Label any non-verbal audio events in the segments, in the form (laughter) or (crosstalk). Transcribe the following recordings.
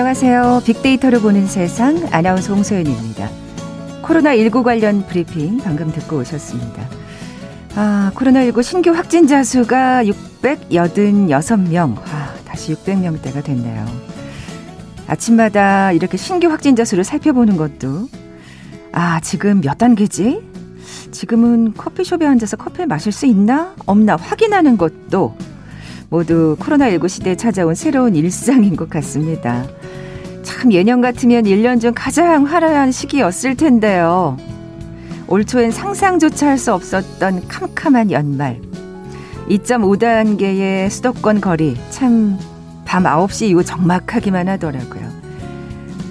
안녕하세요. 빅데이터를 보는 세상 아나운서 홍소연입니다. 코로나19 관련 브리핑 방금 듣고 오셨습니다. 아, 코로나19 신규 확진자 수가 686명. 아, 다시 600명대가 됐네요. 아침마다 이렇게 신규 확진자 수를 살펴보는 것도 아, 지금 몇 단계지? 지금은 커피숍에 앉아서 커피를 마실 수 있나? 없나? 확인하는 것도 모두 코로나19 시대에 찾아온 새로운 일상인 것 같습니다. 참 예년 같으면 1년 중 가장 화려한 시기였을 텐데요. 올 초엔 상상조차 할 수 없었던 캄캄한 연말. 2.5단계의 수도권 거리 참 밤 9시 이후 적막하기만 하더라고요.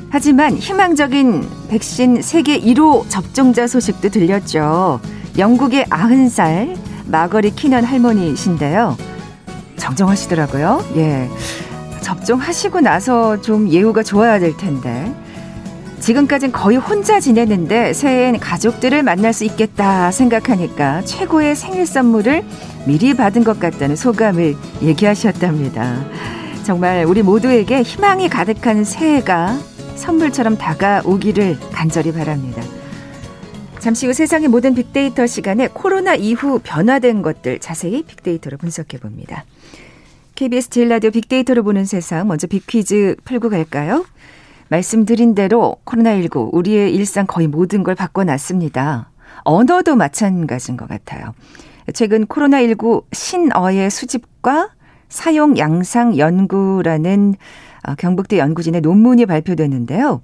하지만 희망적인 백신 세계 1호 접종자 소식도 들렸죠. 영국의 90살 마거리 키넌 할머니신데요. 정정하시더라고요. 예. 접종하시고 나서 좀 예후가 좋아야 될 텐데. 지금까진 거의 혼자 지내는데 새해엔 가족들을 만날 수 있겠다 생각하니까 최고의 생일 선물을 미리 받은 것 같다는 소감을 얘기하셨답니다. 정말 우리 모두에게 희망이 가득한 새해가 선물처럼 다가오기를 간절히 바랍니다. 잠시 후 세상의 모든 빅데이터 시간에 코로나 이후 변화된 것들 자세히 빅데이터로 분석해 봅니다. KBS 제일 라디오 빅데이터로 보는 세상 먼저 빅퀴즈 풀고 갈까요? 말씀드린 대로 코로나19 우리의 일상 거의 모든 걸 바꿔놨습니다. 언어도 마찬가지인 것 같아요. 최근 코로나19 신어의 수집과 사용 양상 연구라는 어, 경북대 연구진의 논문이 발표됐는데요.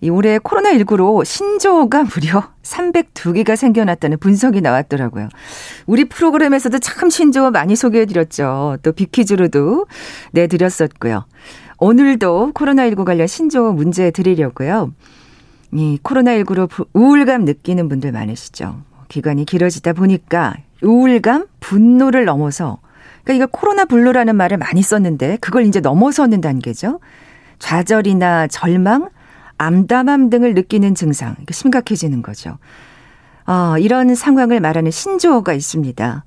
이 올해 코로나19로 신조어가 무려 302개가 생겨났다는 분석이 나왔더라고요. 우리 프로그램에서도 참 신조어 많이 소개해드렸죠. 또 빅퀴즈로도 내드렸었고요. 오늘도 코로나19 관련 신조어 문제 드리려고요. 이 코로나19로 우울감 느끼는 분들 많으시죠. 기간이 길어지다 보니까 우울감, 분노를 넘어서 그러니까 이거 코로나 블루라는 말을 많이 썼는데 그걸 이제 넘어서는 단계죠. 좌절이나 절망, 암담함 등을 느끼는 증상, 심각해지는 거죠. 어, 이런 상황을 말하는 신조어가 있습니다.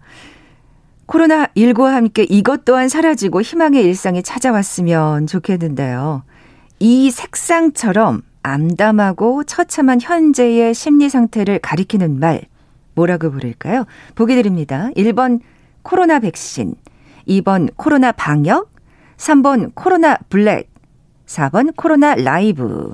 코로나19와 함께 이것 또한 사라지고 희망의 일상이 찾아왔으면 좋겠는데요. 이 색상처럼 암담하고 처참한 현재의 심리 상태를 가리키는 말, 뭐라고 부를까요? 보기 드립니다. 1번 코로나 백신, 2번 코로나 방역, 3번 코로나 블랙, 4번 코로나 라이브.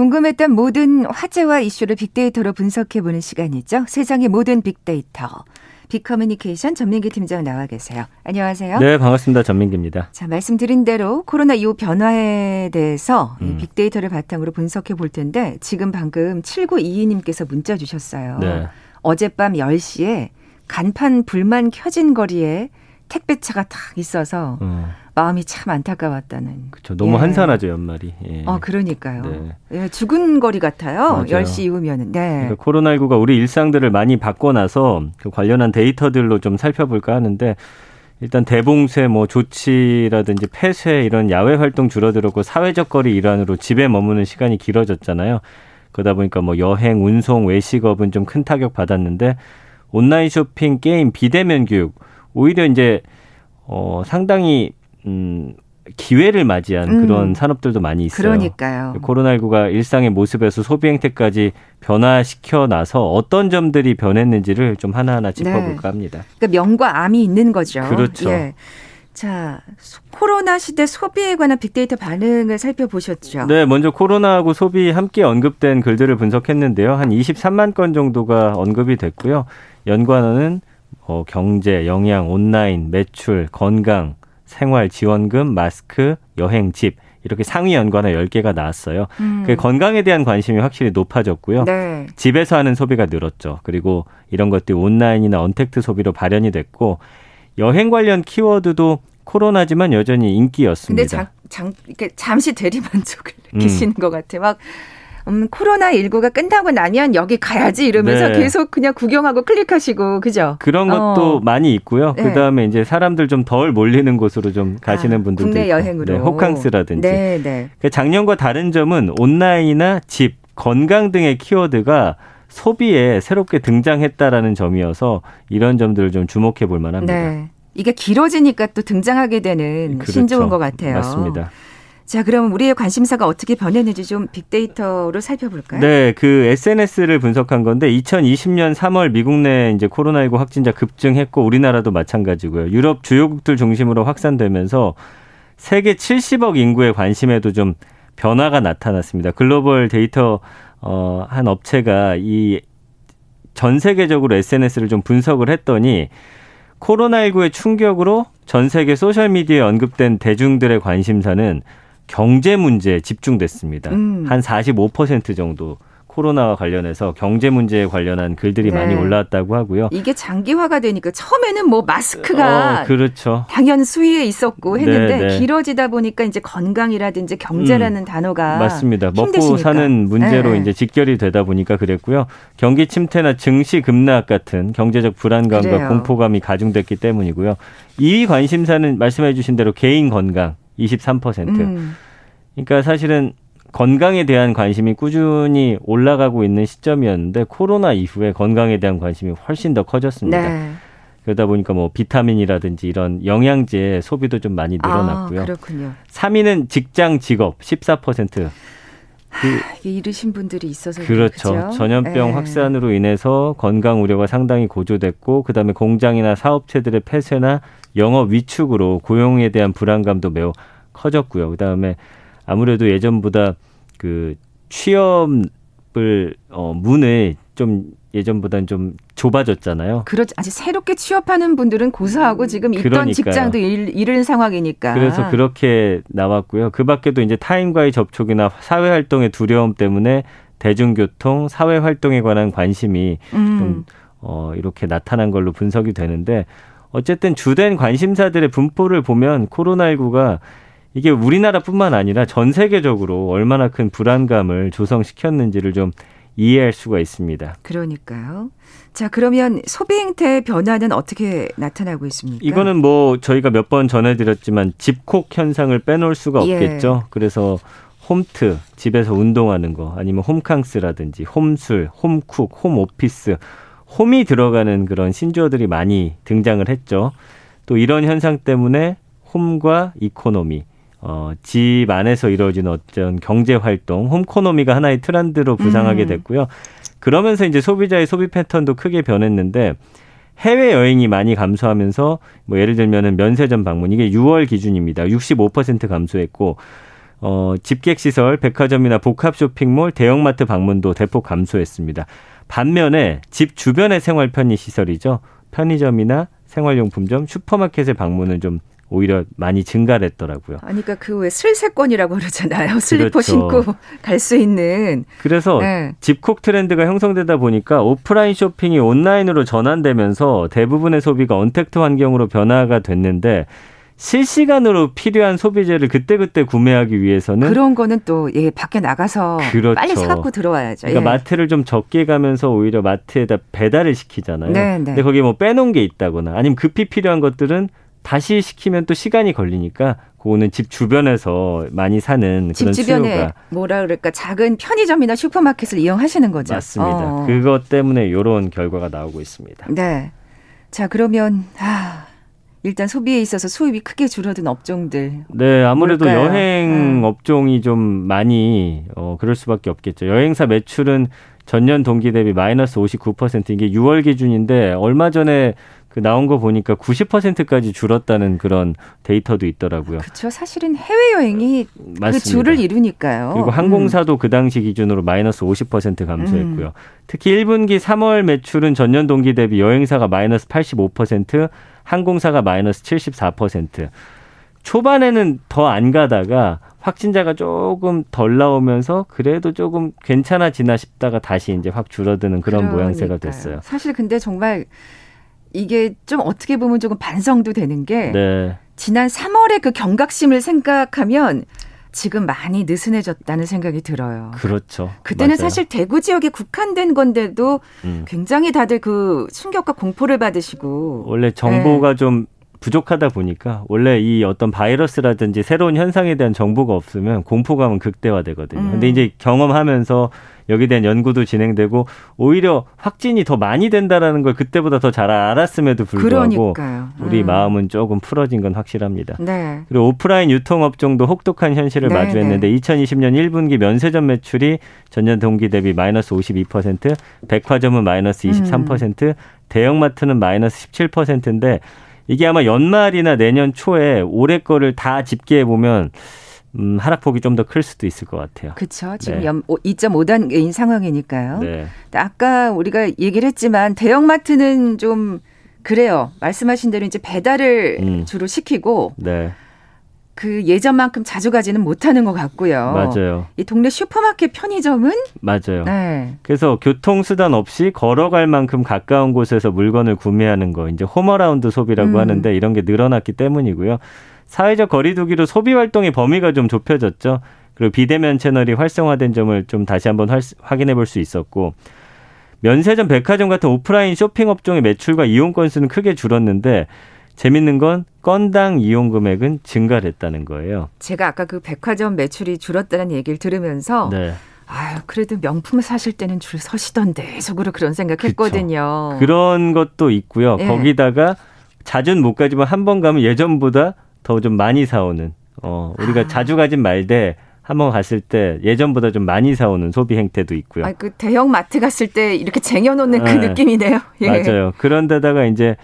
궁금했던 모든 화제와 이슈를 빅데이터로 분석해보는 시간이죠. 세상의 모든 빅데이터. 빅커뮤니케이션 전민기 팀장 나와 계세요. 안녕하세요. 네, 반갑습니다. 전민기입니다. 자, 말씀드린 대로 코로나 이후 변화에 대해서 음. 빅데이터를 바탕으로 분석해 볼 텐데 지금 방금 7922님께서 문자 주셨어요. 네. 어젯밤 10시에 간판 불만 켜진 거리에 택배차가 딱 있어서 음. 마음이 참 안타까웠다는. 그렇죠. 너무 예. 한산하죠 연말이. 예. 아 그러니까요. 네. 예, 죽은 거리 같아요. 맞아요. 10시 이후면은. 네. 그러니까 코로나19가 우리 일상들을 많이 바꿔놔서 그 관련한 데이터들로 좀 살펴볼까 하는데 일단 대봉쇄 뭐 조치라든지 폐쇄 이런 야외 활동 줄어들었고 사회적 거리 일환으로 집에 머무는 시간이 길어졌잖아요. 그러다 보니까 뭐 여행, 운송, 외식업은 좀 큰 타격 받았는데 온라인 쇼핑, 게임, 비대면 교육 오히려 이제 어 상당히 음, 기회를 맞이한 음. 그런 산업들도 많이 있어요. 그러니까요. 코로나19가 일상의 모습에서 소비 행태까지 변화시켜 나서 어떤 점들이 변했는지를 좀 하나하나 짚어볼까 네. 합니다. 그러니까 명과 암이 있는 거죠. 그렇죠. 예. 자, 코로나 시대 소비에 관한 빅데이터 반응을 살펴보셨죠? 네, 먼저 코로나하고 소비 함께 언급된 글들을 분석했는데요. 한 23만 건 정도가 언급이 됐고요. 연관어는 어, 경제, 영양, 온라인, 매출, 건강, 생활 지원금, 마스크, 여행, 집 이렇게 상위 연관어 10개가 나왔어요. 음. 그 건강에 대한 관심이 확실히 높아졌고요. 네. 집에서 하는 소비가 늘었죠. 그리고 이런 것들이 온라인이나 언택트 소비로 발현이 됐고 여행 관련 키워드도 코로나지만 여전히 인기였습니다. 근데 장, 장, 이렇게 잠시 대리만족을 느끼시는 (laughs) 음. 것 같아요. 막 음, 코로나19가 끝나고 나면 여기 가야지 이러면서 네. 계속 그냥 구경하고 클릭하시고, 그죠? 그런 것도 어. 많이 있고요. 네. 그 다음에 이제 사람들 좀 덜 몰리는 곳으로 좀 가시는 아, 분들도 국내 있고. 여행으로. 네, 호캉스라든지. 네, 네. 그 작년과 다른 점은 온라인이나 집, 건강 등의 키워드가 소비에 새롭게 등장했다라는 점이어서 이런 점들을 좀 주목해 볼 만합니다. 네. 이게 길어지니까 또 등장하게 되는 그렇죠. 신조어인 것 같아요. 맞습니다. 자, 그럼 우리의 관심사가 어떻게 변했는지 좀 빅데이터로 살펴볼까요? 네, 그 SNS를 분석한 건데 2020년 3월 미국 내 이제 코로나19 확진자 급증했고 우리나라도 마찬가지고요. 유럽 주요국들 중심으로 확산되면서 세계 70억 인구의 관심에도 좀 변화가 나타났습니다. 글로벌 데이터 어, 한 업체가 이 전 세계적으로 SNS를 좀 분석을 했더니 코로나19의 충격으로 전 세계 소셜미디어에 언급된 대중들의 관심사는 경제 문제에 집중됐습니다. 음. 한 45% 정도 코로나와 관련해서 경제 문제에 관련한 글들이 네. 많이 올라왔다고 하고요. 이게 장기화가 되니까 처음에는 뭐 마스크가 어, 그렇죠. 당연 수위에 있었고 했는데 네, 네. 길어지다 보니까 이제 건강이라든지 경제라는 음, 단어가 맞습니다. 힘드시니까. 먹고 사는 문제로 네. 이제 직결이 되다 보니까 그랬고요. 경기 침체나 증시 급락 같은 경제적 불안감과 그래요. 공포감이 가중됐기 때문이고요. 2위 관심사는 말씀해 주신 대로 개인 건강 23%. 음. 그러니까 사실은 건강에 대한 관심이 꾸준히 올라가고 있는 시점이었는데 코로나 이후에 건강에 대한 관심이 훨씬 더 커졌습니다. 네. 그러다 보니까 뭐 비타민이라든지 이런 영양제 소비도 좀 많이 아, 늘어났고요. 아, 그렇군요. 3위는 직장 직업 14%. 그, 이게 이르신 분들이 있어서 그렇죠. 그렇죠? 전염병 네. 확산으로 인해서 건강 우려가 상당히 고조됐고 그다음에 공장이나 사업체들의 폐쇄나 영업 위축으로 고용에 대한 불안감도 매우 커졌고요. 그다음에 아무래도 예전보다 그 취업을 어 문을 좀 예전보다는 좀 좁아졌잖아요. 그렇죠. 아직 새롭게 취업하는 분들은 고사하고 지금 있던 그러니까요. 직장도 잃, 잃은 상황이니까. 그래서 그렇게 나왔고요. 그 밖에도 이제 타인과의 접촉이나 사회 활동의 두려움 때문에 대중교통, 사회 활동에 관한 관심이 음. 좀 어, 이렇게 나타난 걸로 분석이 되는데 어쨌든 주된 관심사들의 분포를 보면 코로나19가 이게 우리나라뿐만 아니라 전 세계적으로 얼마나 큰 불안감을 조성시켰는지를 좀 이해할 수가 있습니다. 그러니까요. 자, 그러면 소비 행태의 변화는 어떻게 나타나고 있습니까? 이거는 뭐 저희가 몇 번 전해드렸지만 집콕 현상을 빼놓을 수가 예. 없겠죠. 예. 그래서 홈트, 집에서 운동하는 거, 아니면 홈캉스라든지 홈술, 홈쿡, 홈오피스, home이 들어가는 그런 신조어들이 많이 등장을 했죠. 또 이런 현상 때문에 home과 economy, 어, 집 안에서 이루어지는 어떤 경제 활동, 홈코노미가 하나의 트렌드로 부상하게 음. 됐고요. 그러면서 이제 소비자의 소비 패턴도 크게 변했는데 해외 여행이 많이 감소하면서 뭐 예를 들면은 면세점 방문 이게 6월 기준입니다. 65% 감소했고 어, 집객 시설, 백화점이나 복합 쇼핑몰, 대형마트 방문도 대폭 감소했습니다. 반면에 집 주변의 생활 편의 시설이죠. 편의점이나 생활용품점, 슈퍼마켓의 방문은 좀 오히려 많이 증가를 했더라고요. 아니, 그러니까 그왜 슬세권이라고 그러잖아요. 슬리퍼 그렇죠. 신고 갈 수 있는. 그래서 네. 집콕 트렌드가 형성되다 보니까 오프라인 쇼핑이 온라인으로 전환되면서 대부분의 소비가 언택트 환경으로 변화가 됐는데 실시간으로 필요한 소비재를 그때그때 구매하기 위해서는 그런 거는 또 예, 밖에 나가서 그렇죠. 빨리 사갖고 들어와야죠. 그러니까 예. 마트를 좀 적게 가면서 오히려 마트에다 배달을 시키잖아요. 네, 네. 근데 거기에 뭐 빼놓은 게 있다거나 아니면 급히 필요한 것들은 다시 시키면 또 시간이 걸리니까 그거는 집 주변에서 많이 사는 그런 집 주변에 수요가 뭐라 그럴까 작은 편의점이나 슈퍼마켓을 이용하시는 거죠. 맞습니다. 어. 그것 때문에 이런 결과가 나오고 있습니다. 네. 자 그러면 아 일단 소비에 있어서 수입이 크게 줄어든 업종들. 네, 아무래도 뭘까요? 여행 네. 업종이 좀 많이 어 그럴 수밖에 없겠죠. 여행사 매출은 전년 동기 대비 마이너스 59% 이게 6월 기준인데 얼마 전에 그 나온 거 보니까 90%까지 줄었다는 그런 데이터도 있더라고요. 그렇죠. 사실은 해외 여행이 그 줄을 이루니까요. 그리고 항공사도 음. 그 당시 기준으로 마이너스 50% 감소했고요. 음. 특히 1분기 3월 매출은 전년 동기 대비 여행사가 마이너스 85%, 항공사가 마이너스 74%. 초반에는 더 안 가다가 확진자가 조금 덜 나오면서 그래도 조금 괜찮아지나 싶다가 다시 이제 확 줄어드는 그런 그러니까요. 모양새가 됐어요. 사실 근데 정말 이게 좀 어떻게 보면 조금 반성도 되는 게 네. 지난 3월에 그 경각심을 생각하면 지금 많이 느슨해졌다는 생각이 들어요. 그렇죠. 그때는 맞아요. 사실 대구 지역에 국한된 건데도 음. 굉장히 다들 그 충격과 공포를 받으시고 원래 정보가 네. 좀 부족하다 보니까 원래 이 어떤 바이러스라든지 새로운 현상에 대한 정보가 없으면 공포감은 극대화되거든요. 음. 근데 이제 경험하면서 여기에 대한 연구도 진행되고 오히려 확진이 더 많이 된다라는 걸 그때보다 더 잘 알았음에도 불구하고 그러니까요. 우리 음. 마음은 조금 풀어진 건 확실합니다. 네. 그리고 오프라인 유통업종도 혹독한 현실을 네, 마주했는데 네. 2020년 1분기 면세점 매출이 전년 동기 대비 마이너스 52%, 백화점은 마이너스 23%, 음. 대형마트는 마이너스 17%인데 이게 아마 연말이나 내년 초에 올해 거를 다 집계해 보면 음, 하락폭이 좀 더 클 수도 있을 것 같아요. 그렇죠. 지금 네. 2.5단계인 상황이니까요. 네. 아까 우리가 얘기를 했지만 대형마트는 좀 그래요. 말씀하신 대로 이제 배달을 음. 주로 시키고 네. 그 예전만큼 자주 가지는 못하는 것 같고요. 맞아요. 이 동네 슈퍼마켓 편의점은 맞아요. 네. 그래서 교통 수단 없이 걸어갈 만큼 가까운 곳에서 물건을 구매하는 거 이제 home around 소비라고 음. 하는데 이런 게 늘어났기 때문이고요. 사회적 거리두기로 소비 활동의 범위가 좀 좁혀졌죠. 그리고 비대면 채널이 활성화된 점을 좀 다시 한번 확인해 볼 수 있었고 면세점, 백화점 같은 오프라인 쇼핑 업종의 매출과 이용 건수는 크게 줄었는데 재밌는 건 건당 이용 금액은 증가를 했다는 거예요. 제가 아까 그 백화점 매출이 줄었다는 얘기를 들으면서 네. 아유, 그래도 명품을 사실 때는 줄 서시던데 속으로 그런 생각했거든요. 그런 것도 있고요. 네. 거기다가 자주는 못 가지만 한 번 가면 예전보다 더 좀 많이 사오는 어 우리가 아. 자주 가진 말대 한번 갔을 때 예전보다 좀 많이 사오는 소비 행태도 있고요. 아, 그 대형 마트 갔을 때 이렇게 쟁여놓는 그 네. 느낌이네요. 예. 맞아요. 그런데다가 이제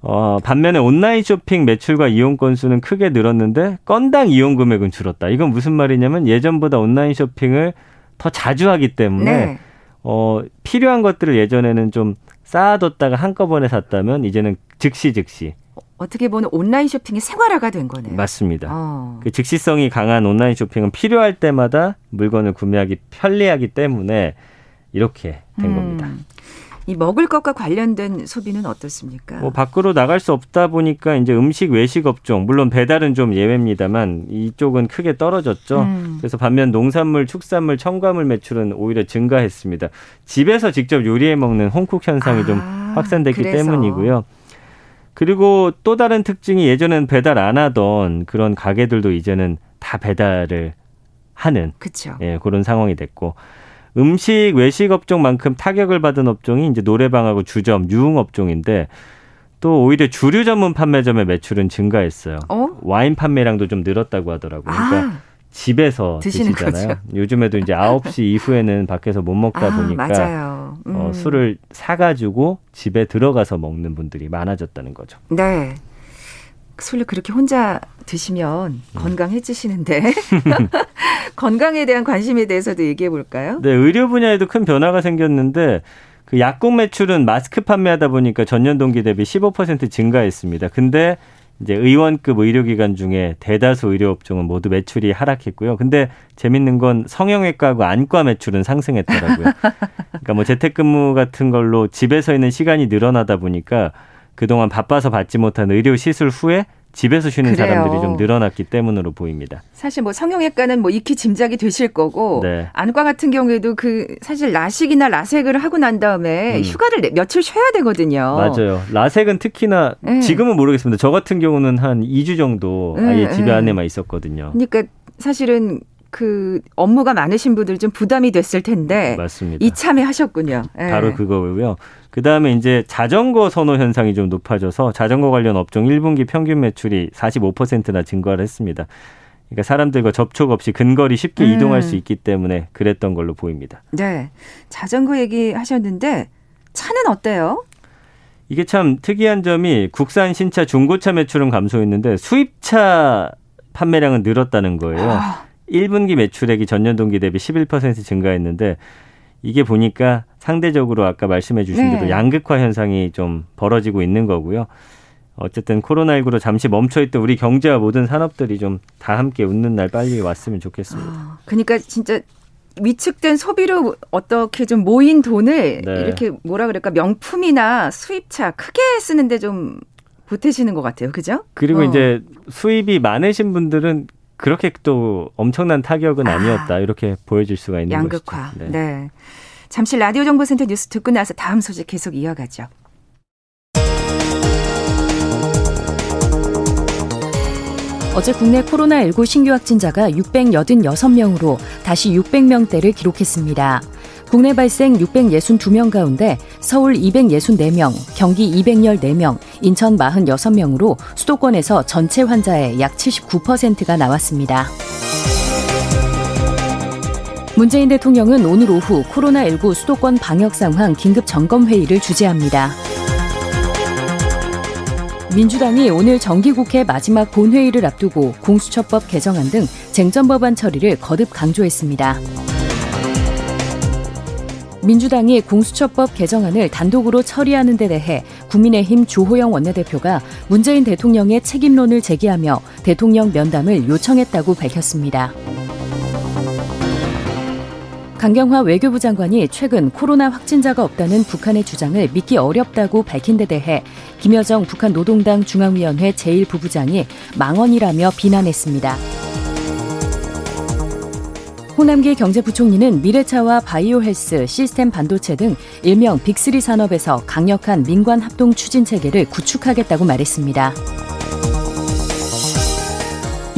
어, 반면에 온라인 쇼핑 매출과 이용 건수는 크게 늘었는데 건당 이용 금액은 줄었다. 이건 무슨 말이냐면 예전보다 온라인 쇼핑을 더 자주 하기 때문에 네. 어, 필요한 것들을 예전에는 좀 쌓아뒀다가 한꺼번에 샀다면 이제는 즉시 즉시 어떻게 보면 온라인 쇼핑이 생활화가 된 거네요. 맞습니다. 어. 그 즉시성이 강한 온라인 쇼핑은 필요할 때마다 물건을 구매하기 편리하기 때문에 이렇게 된 음. 겁니다. 이 먹을 것과 관련된 소비는 어떻습니까? 뭐 밖으로 나갈 수 없다 보니까 이제 음식 외식 업종 물론 배달은 좀 예외입니다만 이쪽은 크게 떨어졌죠. 음. 그래서 반면 농산물, 축산물, 첨가물 매출은 오히려 증가했습니다. 집에서 직접 요리해 먹는 홈쿡 현상이 아, 좀 확산됐기 그래서. 때문이고요. 그리고 또 다른 특징이 예전엔 배달 안 하던 그런 가게들도 이제는 다 배달을 하는 그쵸. 예, 그런 상황이 됐고 음식 외식 업종만큼 타격을 받은 업종이 이제 노래방하고 주점, 유흥 업종인데 또 오히려 주류 전문 판매점의 매출은 증가했어요. 어? 와인 판매량도 좀 늘었다고 하더라고요. 그러니까 아. 집에서 드시잖아요. 거죠. (laughs) 요즘에도 이제 9시 이후에는 밖에서 못 먹다 아, 보니까 음. 어, 술을 사가지고 집에 들어가서 먹는 분들이 많아졌다는 거죠. 네. 술을 그렇게 혼자 드시면 음. 건강해지시는데 (laughs) 건강에 대한 관심에 대해서도 얘기해 볼까요? 네, 의료 분야에도 큰 변화가 생겼는데 그 약국 매출은 마스크 판매하다 보니까 전년 동기 대비 15% 증가했습니다. 근데 이제 의원급 의료기관 중에 대다수 의료업종은 모두 매출이 하락했고요. 근데 재밌는 건 성형외과하고 안과 매출은 상승했더라고요. 그러니까 뭐 재택근무 같은 걸로 집에서 있는 시간이 늘어나다 보니까 그동안 바빠서 받지 못한 의료 시술 후에 집에서 쉬는 그래요. 사람들이 좀 늘어났기 때문으로 보입니다. 사실 뭐 성형외과는 뭐 익히 짐작이 되실 거고 네. 안과 같은 경우에도 그 사실 라식이나 라섹을 하고 난 다음에 음. 휴가를 며칠 쉬어야 되거든요. 맞아요. 라섹은 특히나 네. 지금은 모르겠습니다. 저 같은 경우는 한 2주 정도 네, 아예 집에 네. 안에만 있었거든요. 그러니까 사실은 그 업무가 많으신 분들 좀 부담이 됐을 텐데 맞습니다. 이참에 하셨군요. 네. 바로 그거고요. 그 다음에 이제 자전거 선호 현상이 좀 높아져서 자전거 관련 업종 1분기 평균 매출이 45%나 증가를 했습니다. 그러니까 사람들과 접촉 없이 근거리 쉽게 음. 이동할 수 있기 때문에 그랬던 걸로 보입니다. 네. 자전거 얘기 하셨는데 차는 어때요? 이게 참 특이한 점이 국산 신차 중고차 매출은 감소했는데 수입차 판매량은 늘었다는 거예요. 아. 1분기 매출액이 전년 동기 대비 11% 증가했는데 이게 보니까 상대적으로 아까 말씀해 주신 네. 대로 양극화 현상이 좀 벌어지고 있는 거고요. 어쨌든 코로나19로 잠시 멈춰있던 우리 경제와 모든 산업들이 좀 다 함께 웃는 날 빨리 왔으면 좋겠습니다. 아, 그러니까 진짜 위축된 소비로 어떻게 좀 모인 돈을 네. 이렇게 뭐라 그럴까 명품이나 수입차 크게 쓰는데 좀 보태시는 것 같아요. 그죠? 그리고 어. 이제 수입이 많으신 분들은 그렇게 또 엄청난 타격은 아니었다. 아, 이렇게 보여질 수가 있는 양극화. 네. 네. 잠시 라디오 정보센터 뉴스 듣고 나서 다음 소식 계속 이어가죠. 어제 국내 코로나19 신규 확진자가 686명으로 다시 600명대를 기록했습니다. 국내 발생 662명 가운데 서울 264명, 경기 214명, 인천 46명으로 수도권에서 전체 환자의 약 79%가 나왔습니다. 문재인 대통령은 오늘 오후 코로나19 수도권 방역 상황 긴급 점검 회의를 주재합니다. 민주당이 오늘 정기국회 마지막 본회의를 앞두고 공수처법 개정안 등 쟁점 법안 처리를 거듭 강조했습니다. 민주당이 공수처법 개정안을 단독으로 처리하는 데 대해 국민의힘 주호영 원내대표가 문재인 대통령의 책임론을 제기하며 대통령 면담을 요청했다고 밝혔습니다. 강경화 외교부 장관이 최근 코로나 확진자가 없다는 북한의 주장을 믿기 어렵다고 밝힌 데 대해 김여정 북한 노동당 중앙위원회 제1부부장이 망언이라며 비난했습니다. 호남기 경제부총리는 미래차와 바이오헬스, 시스템 반도체 등 일명 빅3 산업에서 강력한 민관 합동 추진 체계를 구축하겠다고 말했습니다.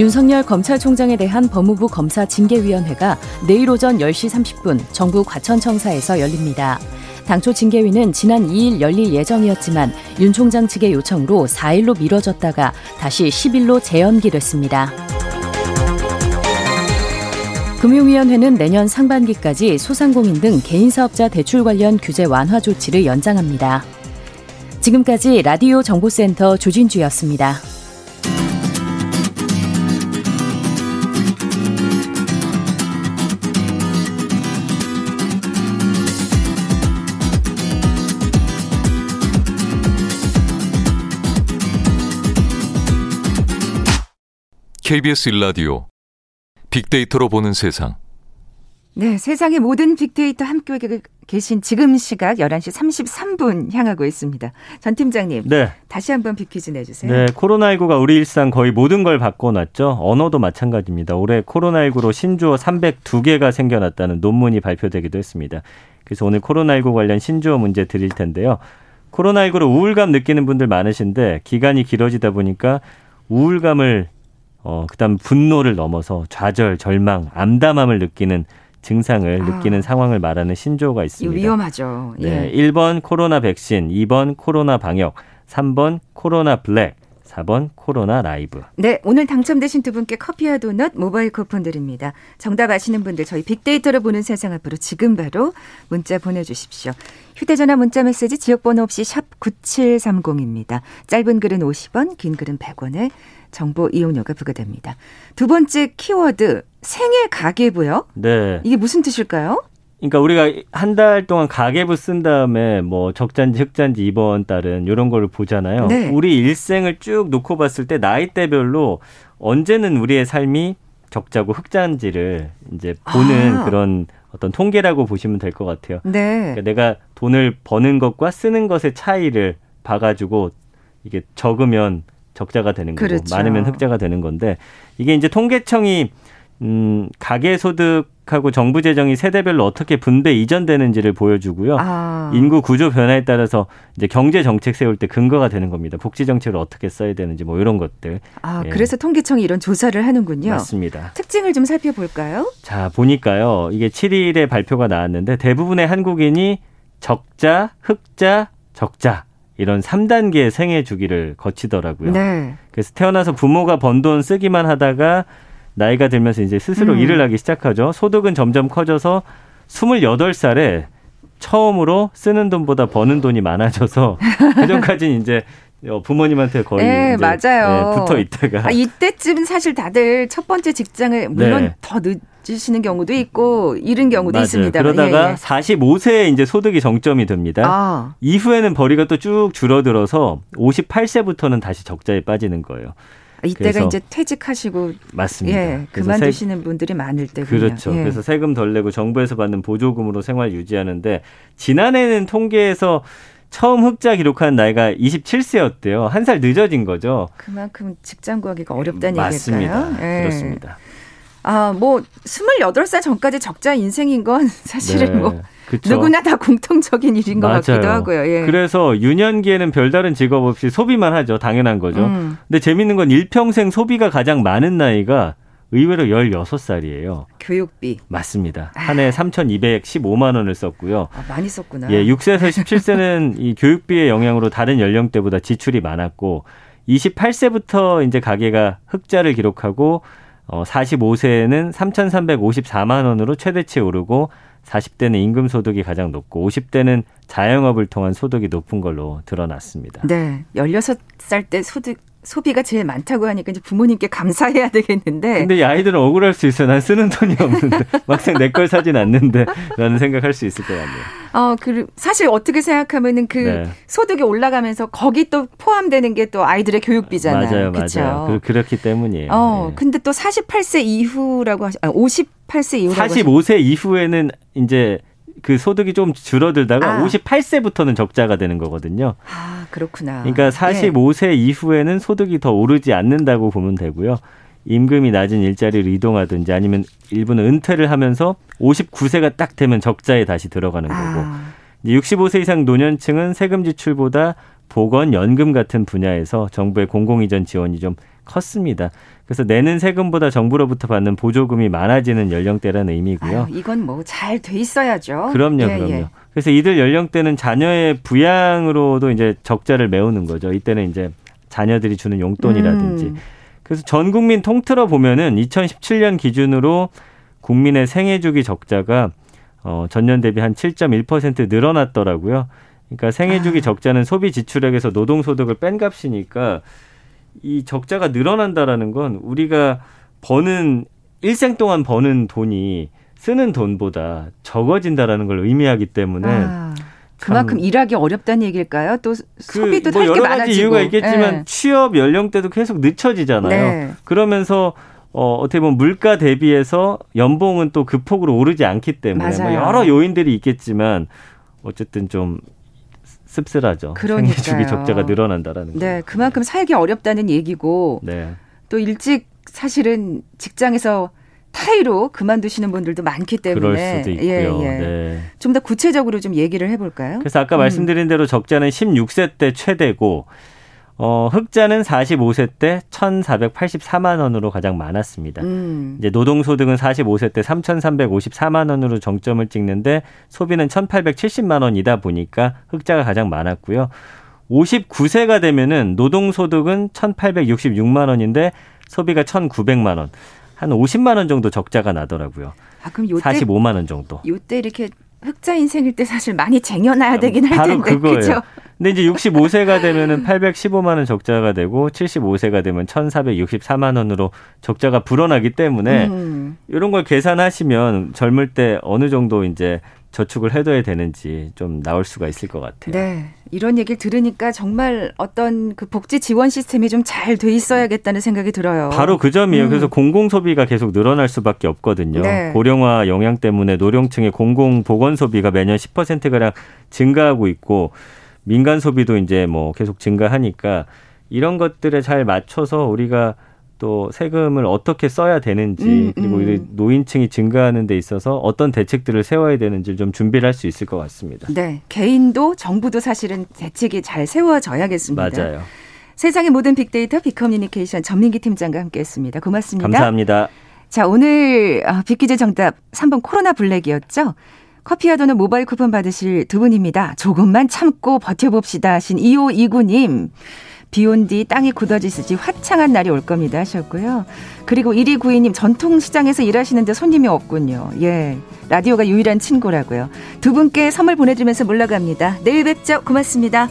윤석열 검찰총장에 대한 법무부 검사 징계위원회가 내일 오전 10시 30분 정부 과천청사에서 열립니다. 당초 징계위는 지난 2일 열릴 예정이었지만 윤 총장 측의 요청으로 4일로 미뤄졌다가 다시 10일로 재연기됐습니다. 금융위원회는 내년 상반기까지 소상공인 등 개인사업자 대출 관련 규제 완화 조치를 연장합니다. 지금까지 라디오 정보센터 조진주였습니다. KBS 일라디오 빅데이터로 보는 세상. 네, 세상의 모든 빅데이터 함께 계신 지금 시각 11시 33분 향하고 있습니다. 전 팀장님. 네. 다시 한번 빅퀴즈 내주세요. 네, 코로나19가 우리 일상 거의 모든 걸 바꿔놨죠. 언어도 마찬가지입니다. 올해 코로나19로 신주어 302개가 생겨났다는 논문이 발표되기도 했습니다. 그래서 오늘 코로나19 관련 신주어 문제 드릴 텐데요. 코로나19로 우울감 느끼는 분들 많으신데 기간이 길어지다 보니까 우울감을 어, 그다음 분노를 넘어서 좌절, 절망, 암담함을 느끼는 증상을 아. 느끼는 상황을 말하는 신조어가 있습니다. 위험하죠. 예. 네. 1번 코로나 백신, 2번 코로나 방역, 3번 코로나 블랙, 4번 코로나 라이브. 네, 오늘 당첨되신 두 분께 커피와 도넛 모바일 쿠폰 드립니다. 정답 아시는 분들 저희 빅데이터를 보는 세상 앞으로 지금 바로 문자 보내주십시오. 휴대전화 문자 메시지 지역번호 없이 샵 9730입니다. 짧은 글은 50원, 긴 글은 100원에 정보 이용료가 부과됩니다. 두 번째 키워드 생애 가계부요. 네. 이게 무슨 뜻일까요? 그러니까 우리가 한 달 동안 가계부 쓴 다음에 뭐 적잔지 흑잔지 이번 달은 이런 거를 보잖아요. 네. 우리 일생을 쭉 놓고 봤을 때 나이대별로 언제는 우리의 삶이 적자고 흑잔지를 이제 보는 아. 그런 어떤 통계라고 보시면 될 것 같아요. 네. 그러니까 내가 돈을 버는 것과 쓰는 것의 차이를 봐가지고 이게 적으면 적자가 되는 거고 그렇죠. 많으면 흑자가 되는 건데 이게 이제 통계청이 음, 가계 소득하고 정부 재정이 세대별로 어떻게 분배 이전되는지를 보여주고요. 아. 인구 구조 변화에 따라서 이제 경제 정책 세울 때 근거가 되는 겁니다. 복지 정책을 어떻게 써야 되는지 뭐 이런 것들. 아, 예. 그래서 통계청이 이런 조사를 하는군요. 맞습니다. 특징을 좀 살펴볼까요? 자, 보니까요. 이게 7일에 발표가 나왔는데 대부분의 한국인이 적자, 흑자, 적자 이런 3단계의 생애 주기를 거치더라고요. 네. 그래서 태어나서 부모가 번 돈 쓰기만 하다가 나이가 들면서 이제 스스로 음. 일을 하기 시작하죠. 소득은 점점 커져서 28살에 처음으로 쓰는 돈보다 버는 돈이 많아져서 (laughs) 그전까지는 이제 어, 부모님한테 거의 네, 맞아요. 네, 붙어 있다가 아, 이때쯤 사실 다들 첫 번째 직장을 물론 네. 더 늦으시는 경우도 있고 이른 경우도 맞아요. 있습니다. 그러다가 45세에 이제 소득이 정점이 됩니다. 아, 이후에는 벌이가 또 쭉 줄어들어서 58세부터는 다시 적자에 빠지는 거예요. 이때가 이제 퇴직하시고 맞습니다. 예, 그만두시는 분들이 많을 때군요. 그렇죠. 예. 그래서 세금 덜 내고 정부에서 받는 보조금으로 생활 유지하는데 지난해는 통계에서 처음 흑자 기록한 나이가 27세였대요. 한 살 늦어진 거죠. 그만큼 직장 구하기가 어렵다는 맞습니다. 얘기일까요? 예. 그렇습니다. 아, 뭐 28살 전까지 적자 인생인 건 (laughs) 사실은 네. 뭐 그쵸. 누구나 다 공통적인 일인 것 같기도 맞아요. 하고요. 예. 그래서 유년기에는 별다른 직업 없이 소비만 하죠. 당연한 거죠. 음. 근데 재밌는 건 일평생 소비가 가장 많은 나이가 의외로 16살이에요. 교육비 맞습니다. 한 해 3,215만 원을 썼고요. 아, 많이 썼구나. 예, 6세에서 17세는 (laughs) 이 교육비의 영향으로 다른 연령대보다 지출이 많았고 28세부터 이제 가계가 흑자를 기록하고 어 45세에는 3,354만 원으로 최대치에 오르고 40대는 임금 소득이 가장 높고 50대는 자영업을 통한 소득이 높은 걸로 드러났습니다. 네. 16살 때 소득 소비가 제일 많다고 하니까 이제 부모님께 감사해야 되겠는데 근데 이 아이들은 억울할 수 있어요. 난 쓰는 돈이 없는데 (laughs) 막상 내 걸 사진 않는데 라는 생각할 수 있을 것 같네요. 어, 그 사실 어떻게 생각하면은 그 네. 소득이 올라가면서 거기 또 포함되는 게 또 아이들의 교육비잖아요. 맞아요, 그쵸? 맞아요. 그, 그렇기 때문이에요. 어, 예. 근데 또 48세 이후라고 하시, 아, 58세 이후라고 하시, 45세 이후에는 이제 그 소득이 좀 줄어들다가 아. 58세부터는 적자가 되는 거거든요. 아, 그렇구나. 그러니까 예. 45세 이후에는 소득이 더 오르지 않는다고 보면 되고요. 임금이 낮은 일자리를 이동하든지 아니면 일부는 은퇴를 하면서 59세가 딱 되면 적자에 다시 들어가는 거고 아, 이제 65세 이상 노년층은 세금 지출보다 보건, 연금 같은 분야에서 정부의 공공이전 지원이 좀 컸습니다. 그래서 내는 세금보다 정부로부터 받는 보조금이 많아지는 연령대라는 의미고요. 아유, 이건 뭐 잘 돼 있어야죠. 그럼요, 예, 그럼요. 예. 그래서 이들 연령대는 자녀의 부양으로도 이제 적자를 메우는 거죠. 이때는 이제 자녀들이 주는 용돈이라든지. 음. 그래서 전 국민 통틀어 보면은 2017년 기준으로 국민의 생애 주기 적자가 어, 전년 대비 한 7.1% 늘어났더라고요. 그러니까 생애 주기 아. 적자는 소비 지출액에서 노동 소득을 뺀 값이니까 이 적자가 늘어난다라는 건 우리가 버는 일생 동안 버는 돈이 쓰는 돈보다 적어진다라는 걸 의미하기 때문에 아, 그만큼 참- 일하기 어렵다는 얘기일까요? 또그 소비도 뭐할게 여러 가지 많아지고. 이유가 있겠지만 예. 취업 연령대도 계속 늦춰지잖아요. 네. 그러면서 어, 어떻게 보면 물가 대비해서 연봉은 또그 폭으로 오르지 않기 때문에 뭐 맞아요. 여러 요인들이 있겠지만 어쨌든 좀 씁쓸하죠. 그러니까요. 생애 주기 적자가 늘어난다라는 거. 네, 그만큼 살기 어렵다는 얘기고 네. 또 일찍 사실은 직장에서 타이로 그만두시는 분들도 많기 때문에 그럴 수도 있고요. 예, 예. 네. 좀더 구체적으로 좀 얘기를 해볼까요? 그래서 아까 음. 말씀드린 대로 적자는 16세 때 최대고 어, 흑자는 45세 때 1,484만 원으로 가장 많았습니다. 음. 이제 노동소득은 45세 때 3,354만 원으로 정점을 찍는데 소비는 1,870만 원이다 보니까 흑자가 가장 많았고요. 59세가 되면은 노동소득은 1,866만 원인데 소비가 1,900만 원. 한 50만 원 정도 적자가 나더라고요. 아 그럼 요때 45만 원 정도. 요때 이렇게 흑자 인생일 때 사실 많이 쟁여놔야 되긴 할 바로 텐데 그거예요. 그죠? 근데 이제 65세가 되면은 815만 원 적자가 되고 75세가 되면 1,464만 원으로 적자가 불어나기 때문에 음. 이런 걸 계산하시면 젊을 때 어느 정도 이제 저축을 해둬야 되는지 좀 나올 수가 있을 것 같아요. 네. 이런 얘기를 들으니까 정말 어떤 그 복지 지원 시스템이 좀 잘 돼 있어야겠다는 생각이 들어요. 바로 그 점이에요. 음. 그래서 공공 소비가 계속 늘어날 수밖에 없거든요. 네. 고령화 영향 때문에 노령층의 공공 보건 소비가 매년 10% 가량 증가하고 있고 민간 소비도 이제 뭐 계속 증가하니까 이런 것들에 잘 맞춰서 우리가 또 세금을 어떻게 써야 되는지 음, 그리고 음. 이 노인층이 증가하는 데 있어서 어떤 대책들을 세워야 되는지 좀 준비를 할 수 있을 것 같습니다. 네. 개인도 정부도 사실은 대책이 잘 세워져야겠습니다. 맞아요. 세상의 모든 빅데이터 빅커뮤니케이션 전민기 팀장과 함께했습니다. 고맙습니다. 감사합니다. 자, 오늘 어, 빅퀴즈 정답 3번 코로나 블랙이었죠. 커피와 도는 모바일 쿠폰 받으실 두 분입니다. 조금만 참고 버텨봅시다 하신 2529님. 비온 뒤 땅이 굳어지듯이 화창한 날이 올 겁니다 하셨고요. 그리고 1위 구이님 전통시장에서 일하시는데 손님이 없군요. 예. 라디오가 유일한 친구라고요. 두 분께 선물 보내드리면서 물러갑니다. 내일 뵙죠. 고맙습니다.